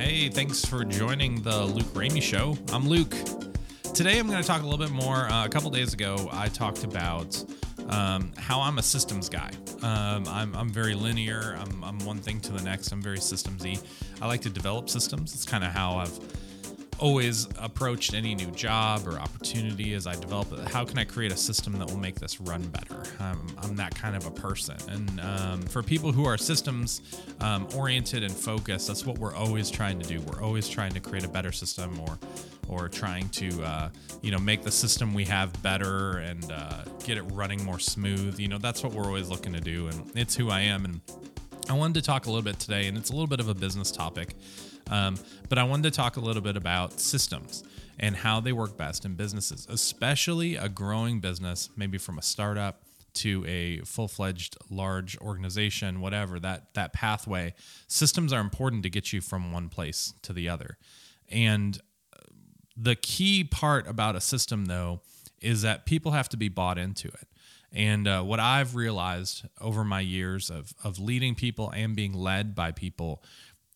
Hey, thanks for joining the Luke Ramey Show. I'm Luke. Today I'm going to talk a little bit more. Uh, a couple days ago, I talked about um, how I'm a systems guy. Um, I'm, I'm, very linear. I'm, I'm, one thing to the next. I'm very systemsy. I like to develop systems. It's kind of how I've always approached any new job or opportunity as I develop it. How can I create a system that will make this run better? Um, I'm that kind of a person. And um, for people who are systems um, oriented and focused, that's what we're always trying to do. We're always trying to create a better system or or trying to uh, you know make the system we have better and uh, get it running more smooth. You know that's what we're always looking to do, and it's who I am. And I wanted to talk a little bit today, and it's a little bit of a business topic. Um, but I wanted to talk a little bit about systems and how they work best in businesses, especially a growing business, maybe from a startup to a full-fledged large organization whatever that that pathway systems are important to get you from one place to the other and the key part about a system though is that people have to be bought into it and uh, what i've realized over my years of, of leading people and being led by people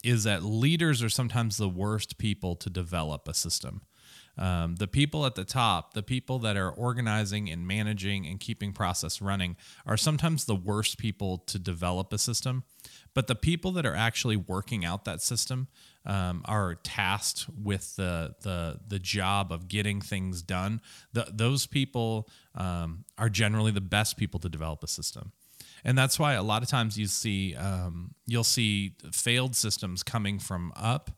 is that leaders are sometimes the worst people to develop a system. Um, the people at the top, the people that are organizing and managing and keeping process running, are sometimes the worst people to develop a system. But the people that are actually working out that system um, are tasked with the, the the job of getting things done. The, those people um, are generally the best people to develop a system and that's why a lot of times you see um, you'll see failed systems coming from up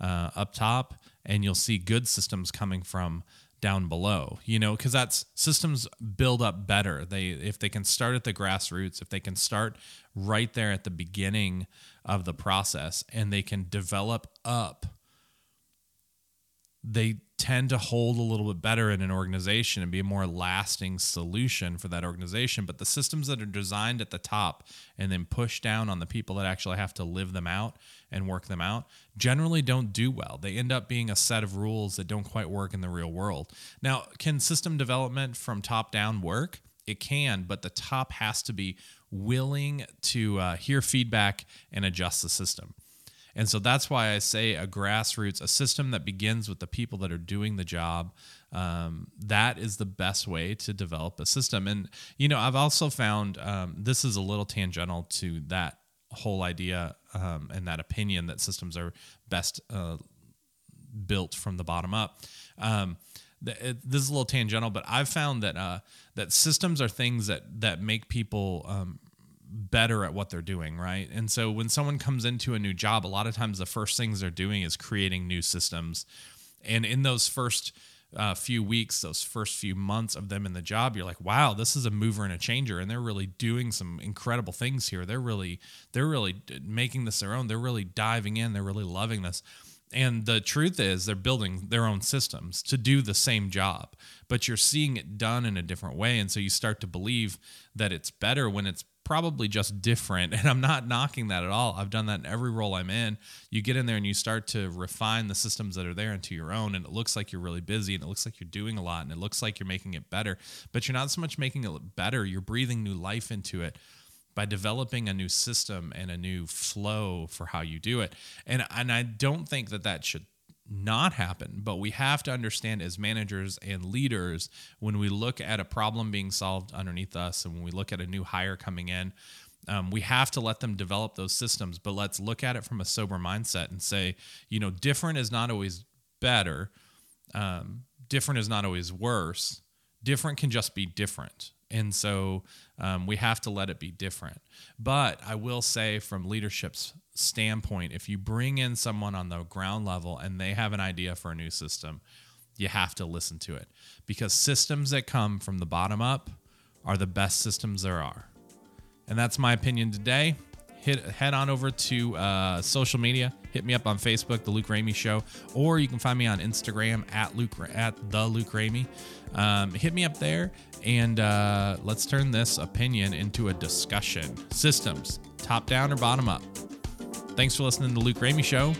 uh, up top and you'll see good systems coming from down below you know because that's systems build up better. They if they can start at the grassroots if they can start right there at the beginning of the process and they can develop up they tend to hold a little bit better in an organization and be a more lasting solution for that organization. But the systems that are designed at the top and then push down on the people that actually have to live them out and work them out generally don't do well. They end up being a set of rules that don't quite work in the real world. Now, can system development from top down work? It can, but the top has to be willing to uh, hear feedback and adjust the system. And so that's why I say a grassroots, a system that begins with the people that are doing the job. Um, that is the best way to develop a system. And, you know, I've also found um, this is a little tangential to that whole idea um, and that opinion that systems are best uh, built from the bottom up. Um, this is a little tangential, but I've found that uh, that systems are things that that make people um, better at what they're doing, right? And so when someone comes into a new job, a lot of times the first things they're doing is creating new systems. And in those first uh, few weeks, those first few months of them in the job, you're like, wow, this is a mover and a changer, and they're really doing some incredible things here. They're really, they're really making this their own. They're really diving in. They're really loving this. And the truth is, they're building their own systems to do the same job, but you're seeing it done in a different way. And so you start to believe that it's better when it's probably just different. And I'm not knocking that at all. I've done that in every role I'm in. You get in there and you start to refine the systems that are there into your own. And it looks like you're really busy and it looks like you're doing a lot and it looks like you're making it better. But you're not so much making it better, you're breathing new life into it by developing a new system and a new flow for how you do it. And and I don't think that that should not happen. But we have to understand as managers and leaders when we look at a problem being solved underneath us and when we look at a new hire coming in, um, we have to let them develop those systems. But let's look at it from a sober mindset and say, you know, different is not always better, um, different is not always worse. Different can just be different. And so um, we have to let it be different. But I will say, from leadership's standpoint, if you bring in someone on the ground level and they have an idea for a new system, you have to listen to it because systems that come from the bottom up are the best systems there are. And that's my opinion today. Hit, head on over to uh, social media. Hit me up on Facebook, The Luke Ramey Show, or you can find me on Instagram at Luke at the Luke Ramey. Um, hit me up there, and uh, let's turn this opinion into a discussion. Systems, top down or bottom up? Thanks for listening to the Luke Ramey Show.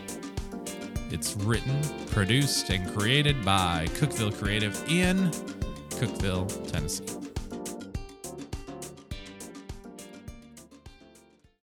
It's written, produced, and created by Cookeville Creative in Cookeville, Tennessee.